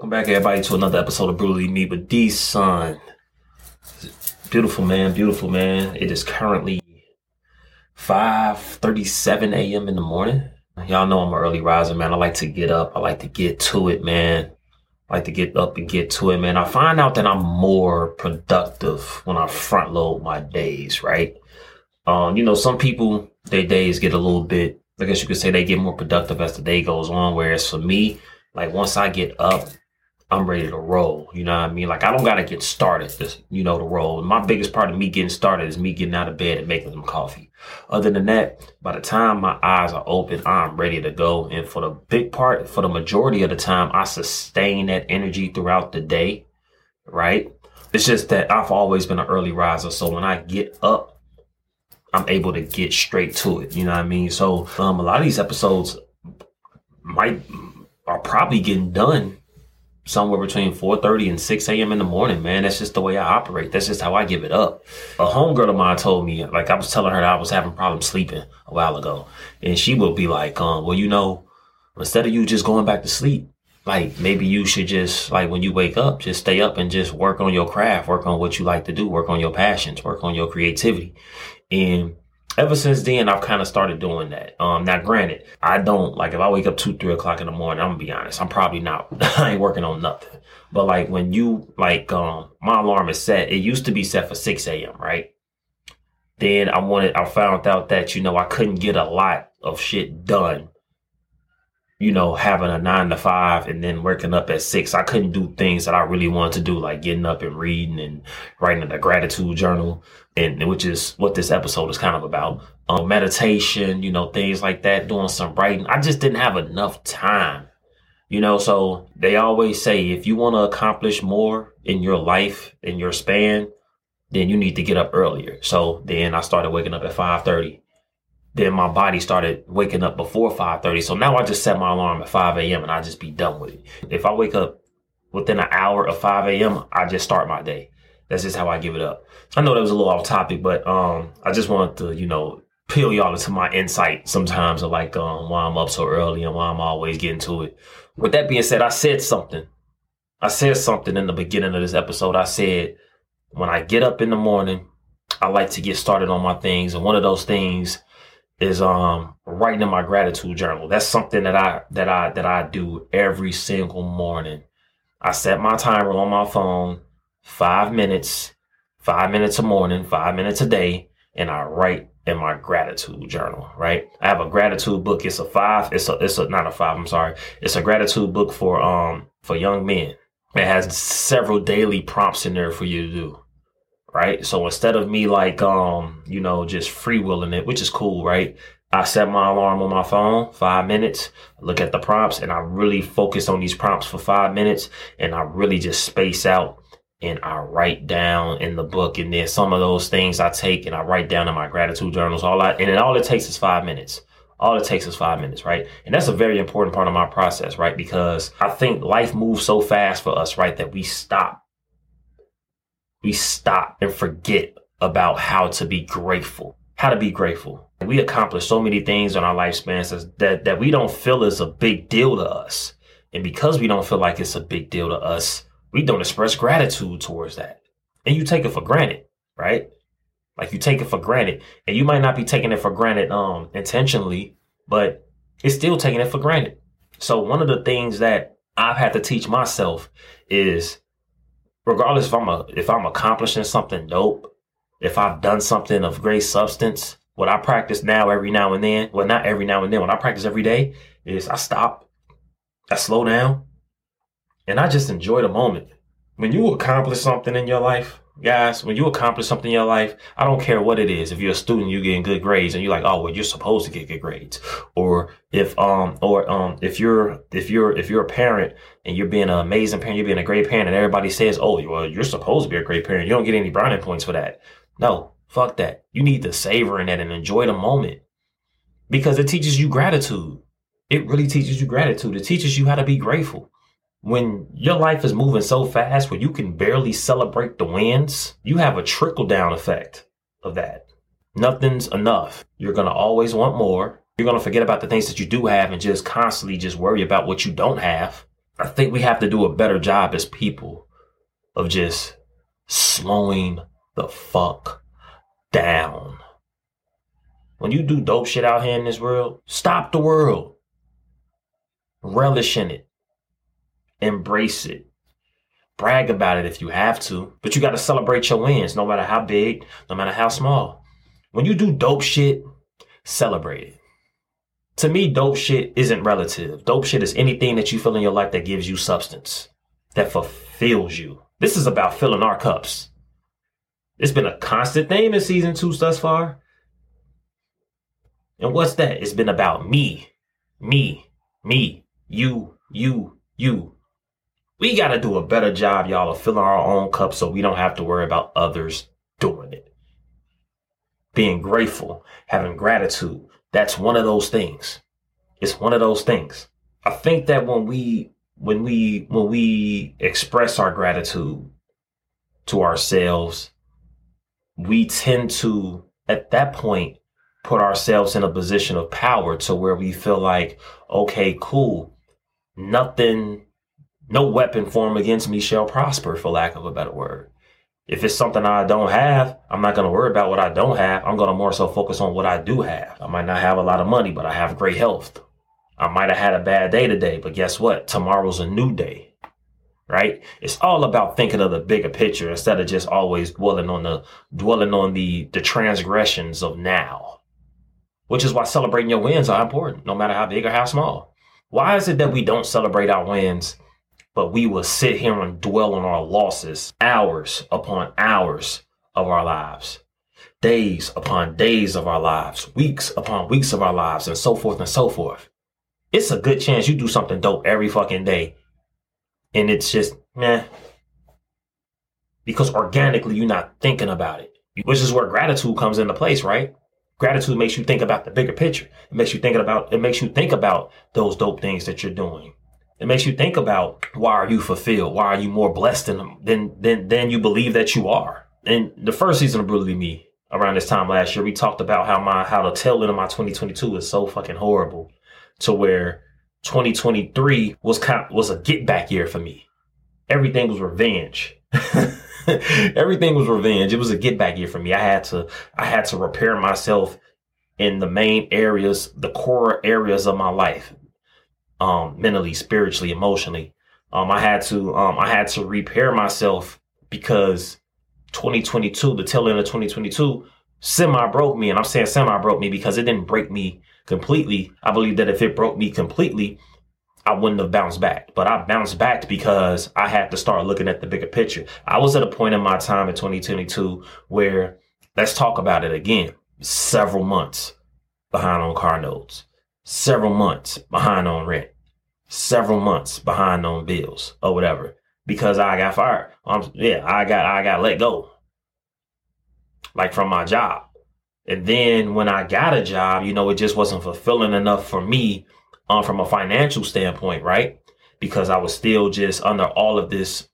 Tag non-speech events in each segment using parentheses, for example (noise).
Welcome back, everybody, to another episode of Brutally Me with D Son. Beautiful man, beautiful man. It is currently 5:37 a.m. in the morning. Y'all know I'm an early riser, man. I like to get up. I like to get to it, man. I like to get up and get to it, man. I find out that I'm more productive when I front load my days, right? Um, you know, some people their days get a little bit, I guess you could say they get more productive as the day goes on. Whereas for me, like once I get up, I'm ready to roll. You know what I mean? Like I don't gotta get started, just, you know, to roll. My biggest part of me getting started is me getting out of bed and making some coffee. Other than that, by the time my eyes are open, I'm ready to go. And for the big part, for the majority of the time, I sustain that energy throughout the day. Right? It's just that I've always been an early riser. So when I get up, I'm able to get straight to it. You know what I mean? So um, a lot of these episodes might are probably getting done somewhere between 4.30 and 6 a.m. in the morning, man. That's just the way I operate. That's just how I give it up. A homegirl of mine told me, like I was telling her I was having problems sleeping a while ago. And she would be like, um, well, you know, instead of you just going back to sleep, like maybe you should just like when you wake up, just stay up and just work on your craft, work on what you like to do, work on your passions, work on your creativity. And ever since then, I've kind of started doing that. Um, now granted, I don't like if I wake up two, three o'clock in the morning, I'm gonna be honest, I'm probably not, (laughs) I ain't working on nothing. But like when you like, um, my alarm is set, it used to be set for 6 a.m., right? Then I wanted, I found out that, you know, I couldn't get a lot of shit done you know, having a nine to five and then working up at six, I couldn't do things that I really wanted to do, like getting up and reading and writing in a gratitude journal, and which is what this episode is kind of about. Um, meditation, you know, things like that, doing some writing. I just didn't have enough time, you know. So they always say if you want to accomplish more in your life, in your span, then you need to get up earlier. So then I started waking up at five thirty then my body started waking up before 5.30 so now i just set my alarm at 5 a.m and i just be done with it. If i wake up within an hour of 5 a.m i just start my day. That's just how i give it up. I know that was a little off topic but um i just wanted to you know peel y'all into my insight sometimes of like um why i'm up so early and why i'm always getting to it. With that being said i said something. I said something in the beginning of this episode. I said when i get up in the morning i like to get started on my things. And one of those things is um writing in my gratitude journal. That's something that I that I that I do every single morning. I set my timer on my phone, five minutes, five minutes a morning, five minutes a day, and I write in my gratitude journal, right? I have a gratitude book. It's a five, it's a it's a not a five, I'm sorry. It's a gratitude book for um for young men. It has several daily prompts in there for you to do right? So instead of me like, um, you know, just freewheeling it, which is cool, right? I set my alarm on my phone, five minutes, look at the prompts, and I really focus on these prompts for five minutes, and I really just space out and I write down in the book. And then some of those things I take and I write down in my gratitude journals. All I, and then all it takes is five minutes. All it takes is five minutes, right? And that's a very important part of my process, right? Because I think life moves so fast for us, right? That we stop we stop and forget about how to be grateful. How to be grateful. We accomplish so many things in our lifespans that, that we don't feel is a big deal to us. And because we don't feel like it's a big deal to us, we don't express gratitude towards that. And you take it for granted, right? Like you take it for granted. And you might not be taking it for granted um intentionally, but it's still taking it for granted. So one of the things that I've had to teach myself is regardless if I'm a if I'm accomplishing something dope, if I've done something of great substance, what I practice now every now and then, well not every now and then, what I practice every day is I stop, I slow down, and I just enjoy the moment. When you accomplish something in your life, guys, when you accomplish something in your life, I don't care what it is. If you're a student, you're getting good grades and you're like, oh, well, you're supposed to get good grades. Or if, um, or, um, if you're, if you're, if you're a parent and you're being an amazing parent, you're being a great parent and everybody says, oh, well, you're supposed to be a great parent. You don't get any brownie points for that. No, fuck that. You need to savor in that and enjoy the moment because it teaches you gratitude. It really teaches you gratitude. It teaches you how to be grateful when your life is moving so fast where you can barely celebrate the wins, you have a trickle down effect of that. Nothing's enough. You're going to always want more. You're going to forget about the things that you do have and just constantly just worry about what you don't have. I think we have to do a better job as people of just slowing the fuck down. When you do dope shit out here in this world, stop the world. Relish in it. Embrace it. Brag about it if you have to, but you got to celebrate your wins, no matter how big, no matter how small. When you do dope shit, celebrate it. To me, dope shit isn't relative. Dope shit is anything that you feel in your life that gives you substance, that fulfills you. This is about filling our cups. It's been a constant theme in season two thus far. And what's that? It's been about me, me, me, you, you, you. We got to do a better job, y'all, of filling our own cup so we don't have to worry about others doing it. Being grateful, having gratitude, that's one of those things. It's one of those things. I think that when we when we when we express our gratitude to ourselves, we tend to at that point put ourselves in a position of power to where we feel like, okay, cool, nothing, no weapon formed against me shall prosper, for lack of a better word. If it's something I don't have, I'm not going to worry about what I don't have. I'm going to more so focus on what I do have. I might not have a lot of money, but I have great health. I might have had a bad day today, but guess what? Tomorrow's a new day, right? It's all about thinking of the bigger picture instead of just always dwelling on the dwelling on the the transgressions of now. Which is why celebrating your wins are important, no matter how big or how small. Why is it that we don't celebrate our wins but we will sit here and dwell on our losses hours upon hours of our lives, days upon days of our lives, weeks upon weeks of our lives, and so forth and so forth. It's a good chance you do something dope every fucking day. And it's just, meh. Because organically, you're not thinking about it, which is where gratitude comes into place, right? Gratitude makes you think about the bigger picture. It makes you thinking about, it makes you think about those dope things that you're doing. It makes you think about why are you fulfilled? Why are you more blessed than than than than you believe that you are? And the first season of Brutally Me around this time last year, we talked about how my how the tail end of my 2022 is so fucking horrible, to where 2023 was kind was a get back year for me. Everything was revenge. (laughs) Everything was revenge. It was a get back year for me. I had to I had to repair myself in the main areas, the core areas of my life um, mentally, spiritually, emotionally. Um, I had to, um, I had to repair myself because 2022, the tail end of 2022, semi broke me. And I'm saying semi broke me because it didn't break me completely. I believe that if it broke me completely, I wouldn't have bounced back. But I bounced back because I had to start looking at the bigger picture. I was at a point in my time in 2022 where let's talk about it again. Several months behind on car notes several months behind on rent, several months behind on bills or whatever because I got fired. Yeah, I got I got let go, like from my job. And then when I got a job, you know, it just wasn't fulfilling enough for me um, from a financial standpoint, right? Because I was still just under all of this.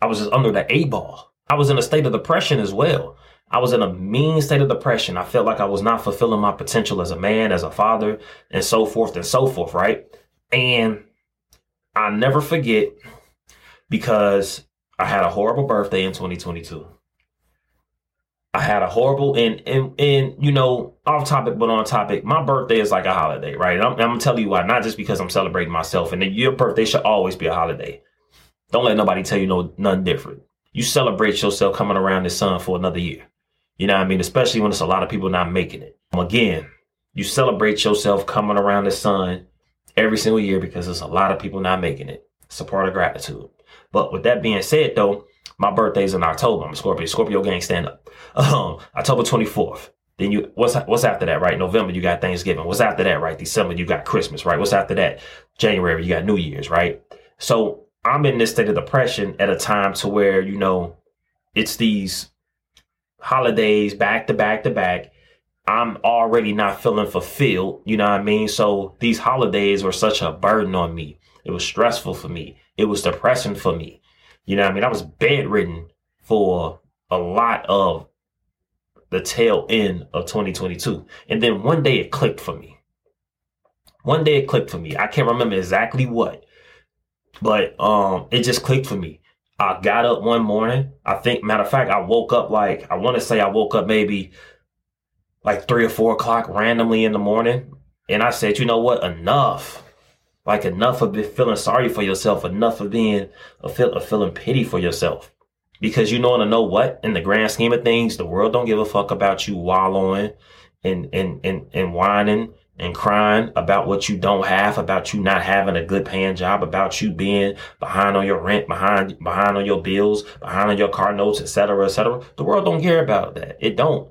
I was just under the A ball. I was in a state of depression as well. I was in a mean state of depression. I felt like I was not fulfilling my potential as a man, as a father, and so forth and so forth, right? And I never forget because I had a horrible birthday in 2022. I had a horrible and and and you know off topic but on topic. My birthday is like a holiday, right? I'm, I'm gonna tell you why. Not just because I'm celebrating myself, and your birthday should always be a holiday. Don't let nobody tell you no nothing different. You celebrate yourself coming around the sun for another year. You know what I mean? Especially when it's a lot of people not making it. Again, you celebrate yourself coming around the sun every single year because there's a lot of people not making it. It's a part of gratitude. But with that being said, though, my birthday's in October. I'm a Scorpio. Scorpio gang stand up. (laughs) Um, October 24th. Then you what's what's after that, right? November you got Thanksgiving. What's after that, right? December you got Christmas, right? What's after that? January you got New Year's, right? So I'm in this state of depression at a time to where you know it's these holidays back to back to back. I'm already not feeling fulfilled. You know what I mean? So these holidays were such a burden on me. It was stressful for me. It was depressing for me. You know what I mean? I was bedridden for a lot of the tail end of 2022. And then one day it clicked for me. One day it clicked for me. I can't remember exactly what. But um, it just clicked for me. I got up one morning. I think, matter of fact, I woke up like, I want to say I woke up maybe like three or four o'clock randomly in the morning. And I said, you know what? Enough. Like enough of feeling sorry for yourself. Enough of being, of, feel, of feeling pity for yourself. Because you know to know what? In the grand scheme of things, the world don't give a fuck about you wallowing and, and, and, and whining and crying about what you don't have, about you not having a good paying job, about you being behind on your rent, behind behind on your bills, behind on your car notes, etc., etc. The world don't care about that. It don't.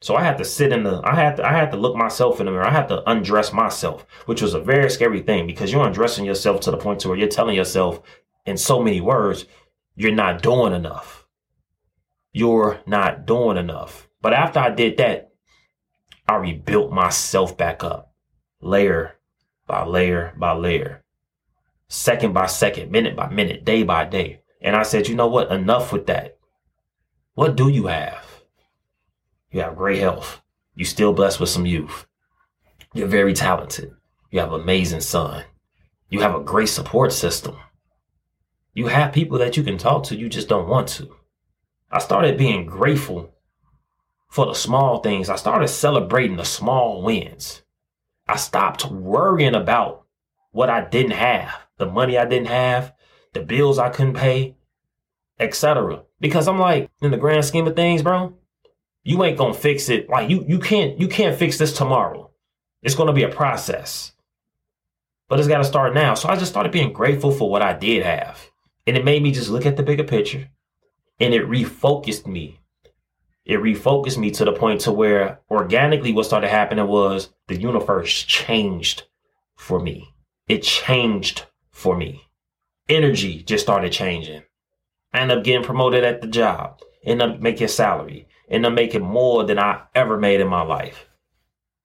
So I had to sit in the I had to I had to look myself in the mirror. I had to undress myself, which was a very scary thing because you're undressing yourself to the point to where you're telling yourself in so many words, you're not doing enough. You're not doing enough. But after I did that, I rebuilt myself back up layer by layer by layer, second by second, minute by minute, day by day. And I said, you know what? Enough with that. What do you have? You have great health. You still blessed with some youth. You're very talented. You have an amazing son. You have a great support system. You have people that you can talk to, you just don't want to. I started being grateful for the small things. I started celebrating the small wins. I stopped worrying about what I didn't have, the money I didn't have, the bills I couldn't pay, etc. Because I'm like, in the grand scheme of things, bro, you ain't gonna fix it. Like you, you can't, you can't fix this tomorrow. It's gonna be a process, but it's got to start now. So I just started being grateful for what I did have, and it made me just look at the bigger picture, and it refocused me it refocused me to the point to where organically what started happening was the universe changed for me. It changed for me. Energy just started changing. I ended up getting promoted at the job, ended up making salary, ended up making more than I ever made in my life.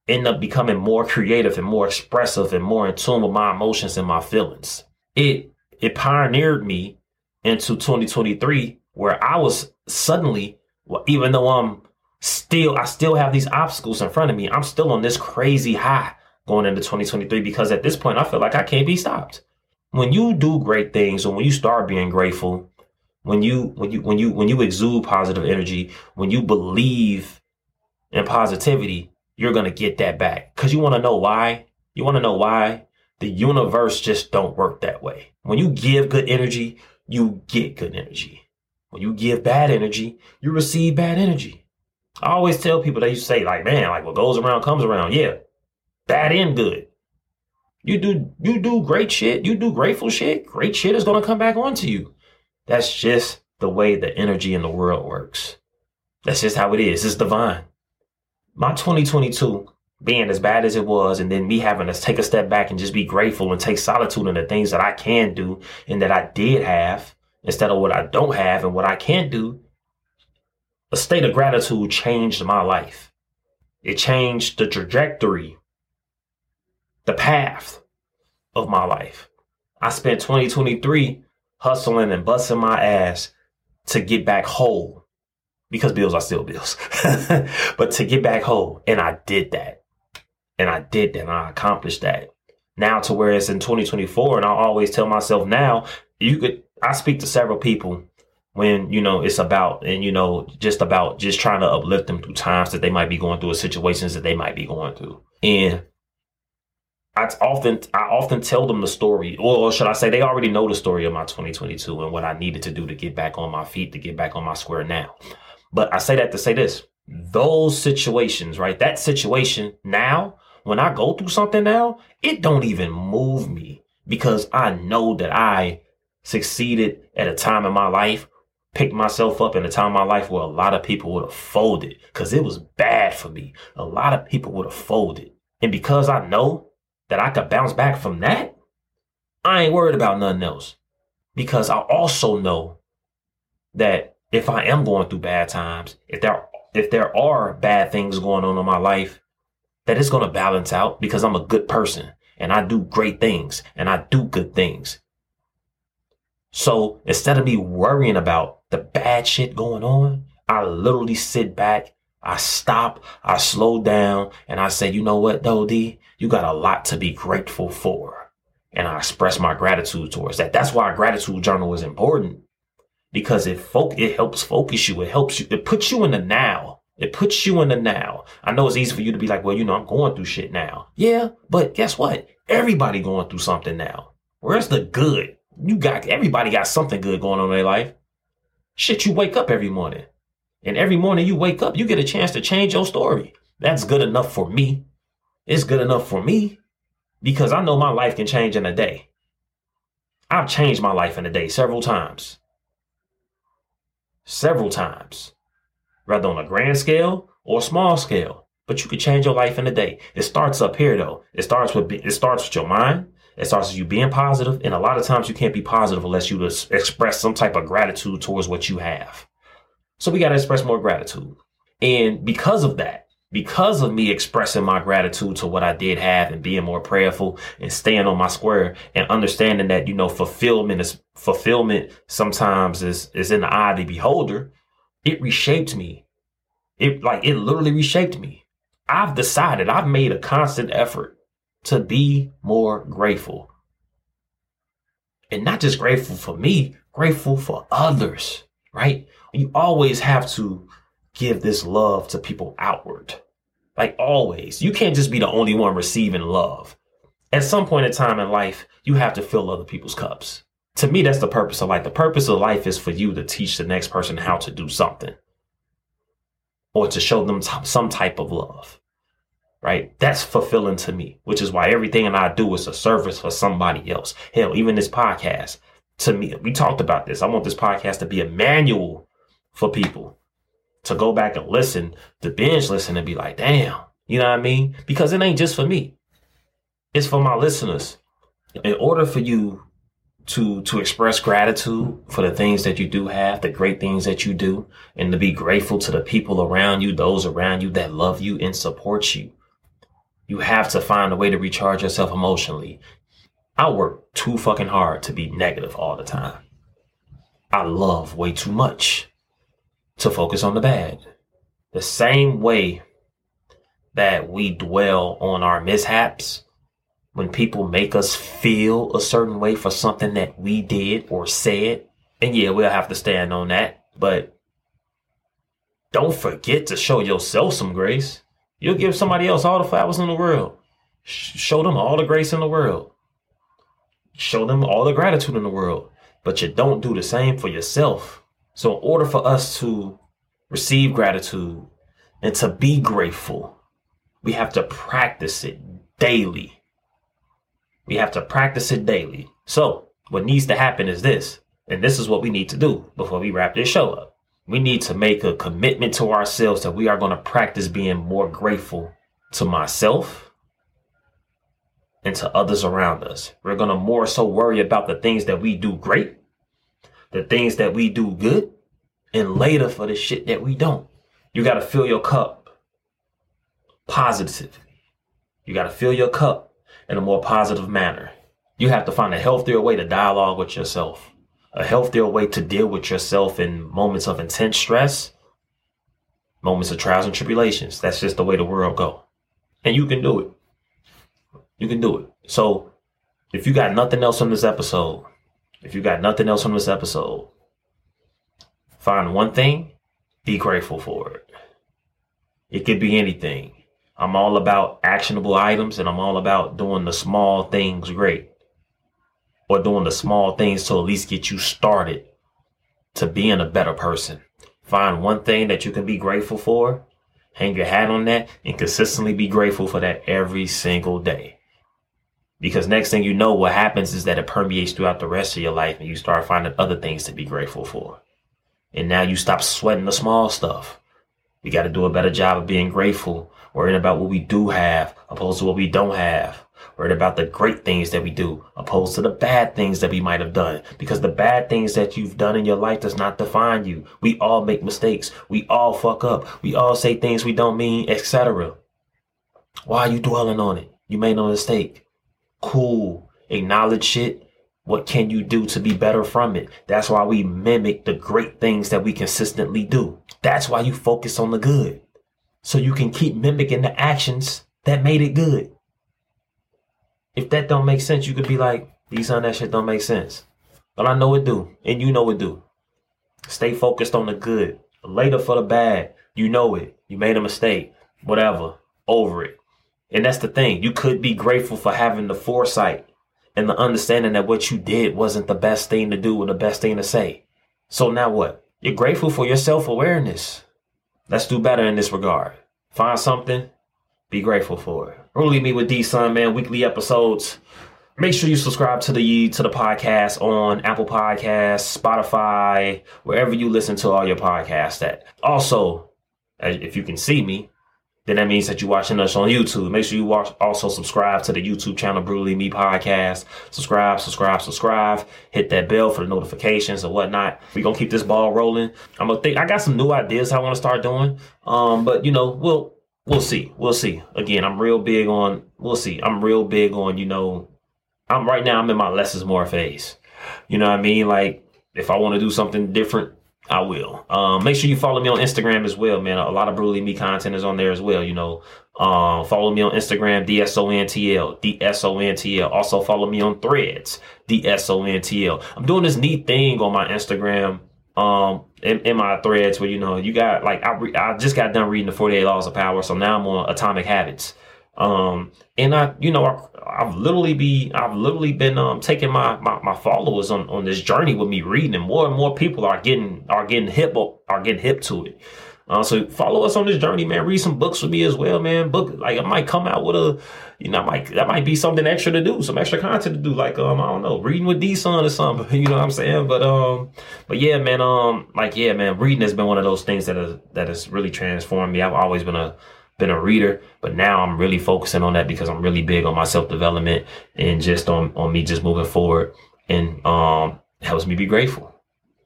Ended up becoming more creative and more expressive and more in tune with my emotions and my feelings. It it pioneered me into 2023 where I was suddenly even though I'm still, I still have these obstacles in front of me, I'm still on this crazy high going into 2023 because at this point, I feel like I can't be stopped. When you do great things and when you start being grateful, when you, when you, when you, when you exude positive energy, when you believe in positivity, you're to get that back. Cause you want to know why? You want to know why? The universe just don't work that way. When you give good energy, you get good energy. When you give bad energy, you receive bad energy. I always tell people used to say, like, man, like what goes around comes around. Yeah. Bad and good. You do you do great shit, you do grateful shit, great shit is gonna come back onto you. That's just the way the energy in the world works. That's just how it is. It's divine. My 2022 being as bad as it was, and then me having to take a step back and just be grateful and take solitude in the things that I can do and that I did have instead of what I don't have and what I can't do, a state of gratitude changed my life. It changed the trajectory, the path of my life. I spent 2023 hustling and busting my ass to get back whole because bills are still bills, (laughs) but to get back whole. And I did that. And I did that and I accomplished that. Now to where it's in 2024 and I always tell myself now, you could I speak to several people when you know it's about and you know just about just trying to uplift them through times that they might be going through or situations that they might be going through. And I often I often tell them the story or should I say they already know the story of my 2022 and what I needed to do to get back on my feet to get back on my square now. But I say that to say this those situations right that situation now when I go through something now it don't even move me because I know that I succeeded at a time in my life, picked myself up in a time in my life where a lot of people would have folded because it was bad for me. A lot of people would have folded. And because I know that I could bounce back from that, I ain't worried about nothing else. Because I also know that if I am going through bad times, if there if there are bad things going on in my life, that it's going to balance out because I'm a good person and I do great things and I do good things. So instead of me worrying about the bad shit going on, I literally sit back, I stop, I slow down, and I say, you know what, though, D, you got a lot to be grateful for. and I express my gratitude towards that. That's why a gratitude journal is important because it fo- it helps focus you. It helps you. It puts you in the now. It puts you in the now. I know it's easy for you to be like, well, you know, I'm going through shit now. Yeah, but guess what? Everybody going through something now. Where's the good? You got everybody got something good going on in their life. Shit, you wake up every morning. And every morning you wake up, you get a chance to change your story. That's good enough for me. It's good enough for me because I know my life can change in a day. I've changed my life in a day several times. Several times. Whether on a grand scale or small scale. But you can change your life in a day. It starts up here though. It starts with it starts with your mind. It starts with you being positive, and a lot of times you can't be positive unless you express some type of gratitude towards what you have. So we got to express more gratitude. And because of that, because of me expressing my gratitude to what I did have and being more prayerful and staying on my square and understanding that, you know, fulfillment is fulfillment sometimes is, is in the eye of the beholder. It reshaped me. It like, it literally reshaped me. I've decided I've made a constant effort to be more grateful and not just grateful for me, grateful for others, right? You always have to give this love to people outward. Like always. You can't just be the only one receiving love. At some point in time in life, you have to fill other people's cups. To me, that's the purpose of life. The purpose of life is for you to teach the next person how to do something or to show them t- some type of love. Right? That's fulfilling to me, which is why everything I do is a service for somebody else. Hell, even this podcast, to me, we talked about this. I want this podcast to be a manual for people to go back and listen, to binge listen and be like, damn, you know what I mean? Because it ain't just for me. It's for my listeners. In order for you to to express gratitude for the things that you do have, the great things that you do, and to be grateful to the people around you, those around you that love you and support you. You have to find a way to recharge yourself emotionally. I work too fucking hard to be negative all the time. I love way too much to focus on the bad. The same way that we dwell on our mishaps when people make us feel a certain way for something that we did or said. And yeah, we'll have to stand on that. But don't forget to show yourself some grace. You'll give somebody else all the flowers in the world. Show them all the grace in the world. Show them all the gratitude in the world. But you don't do the same for yourself. So, in order for us to receive gratitude and to be grateful, we have to practice it daily. We have to practice it daily. So, what needs to happen is this, and this is what we need to do before we wrap this show up. We need to make a commitment to ourselves that we are going to practice being more grateful to myself and to others around us. We're going to more so worry about the things that we do great the things that we do good and later for the shit that we don't. You got to fill your cup positively. You got to fill your cup in a more positive manner. You have to find a healthier way to dialogue with yourself, a healthier way to deal with yourself in moments of intense stress, moments of trials and tribulations. That's just the way the world go. And you can do it. You can do it. So if you got nothing else on this episode, if you got nothing else from this episode, find one thing, be grateful for it. It could be anything. I'm all about actionable items and I'm all about doing the small things great or doing the small things to at least get you started to being a better person. Find one thing that you can be grateful for, hang your hat on that, and consistently be grateful for that every single day. Because next thing you know, what happens is that it permeates throughout the rest of your life and you start finding other things to be grateful for. And now you stop sweating the small stuff. We got to do a better job of being grateful, worrying about what we do have opposed to what we don't have. Worried about the great things that we do opposed to the bad things that we might have done. Because the bad things that you've done in your life does not define you. We all make mistakes. We all fuck up. We all say things we don't mean, etc. Why are you dwelling on it? You made no mistake. Cool. Acknowledge it. What can you do to be better from it? That's why we mimic the great things that we consistently do. That's why you focus on the good. So you can keep mimicking the actions that made it good. If that don't make sense, you could be like, D Son, that shit don't make sense. But I know it do, and you know it do. Stay focused on the good. Later for the bad. You know it. You made a mistake. Whatever. Over it. And that's the thing. You could be grateful for having the foresight and the understanding that what you did wasn't the best thing to do or the best thing to say. So now what? You're grateful for your self awareness. Let's do better in this regard. Find something, be grateful for it. Really me with D Son, man, weekly episodes. Make sure you subscribe to the to the podcast on Apple Podcasts, Spotify, wherever you listen to all your podcasts at. Also, if you can see me, then that means that you're watching us on YouTube. Make sure you watch, also subscribe to the YouTube channel, Brutally Me Podcast. Subscribe, subscribe, subscribe. Hit that bell for the notifications and whatnot. We're gonna keep this ball rolling. I'm gonna think I got some new ideas I want to start doing. Um, but you know, we'll we'll see. We'll see. Again, I'm real big on we'll see. I'm real big on, you know, I'm right now I'm in my less is more phase. You know what I mean? Like if I want to do something different, I will. Um, make sure you follow me on Instagram as well, man. A lot of brutally me content is on there as well. You know, um, follow me on Instagram, DSONTL, DSONTL. Also follow me on Threads, DSONTL. I'm doing this neat thing on my Instagram, um, in, in my Threads where you know you got like I re- I just got done reading the 48 Laws of Power, so now I'm on Atomic Habits. Um, and I, you know, I, have literally be, I've literally been, um, taking my, my, my, followers on, on this journey with me reading and more and more people are getting, are getting hip, are getting hip to it. Uh, so follow us on this journey, man. Read some books with me as well, man. Book, like I might come out with a, you know, I might, that might be something extra to do, some extra content to do. Like, um, I don't know, reading with D Son or something, (laughs) you know what I'm saying? But, um, but yeah, man, um, like, yeah, man, reading has been one of those things that has, that has really transformed me. I've always been a, been a reader, but now I'm really focusing on that because I'm really big on my self development and just on, on me just moving forward and, um, helps me be grateful.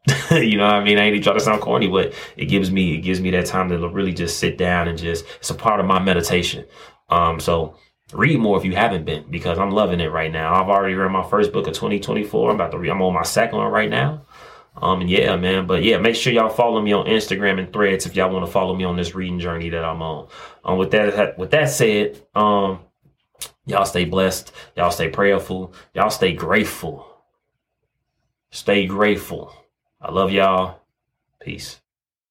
(laughs) you know what I mean? I ain't trying to sound corny, but it gives me, it gives me that time to really just sit down and just, it's a part of my meditation. Um, so read more if you haven't been because I'm loving it right now. I've already read my first book of 2024. I'm about to read, I'm on my second one right now. Um, and yeah, man, but yeah, make sure y'all follow me on Instagram and threads if y'all want to follow me on this reading journey that I'm on. Um, with that, with that said, um, y'all stay blessed. Y'all stay prayerful. Y'all stay grateful. Stay grateful. I love y'all. Peace.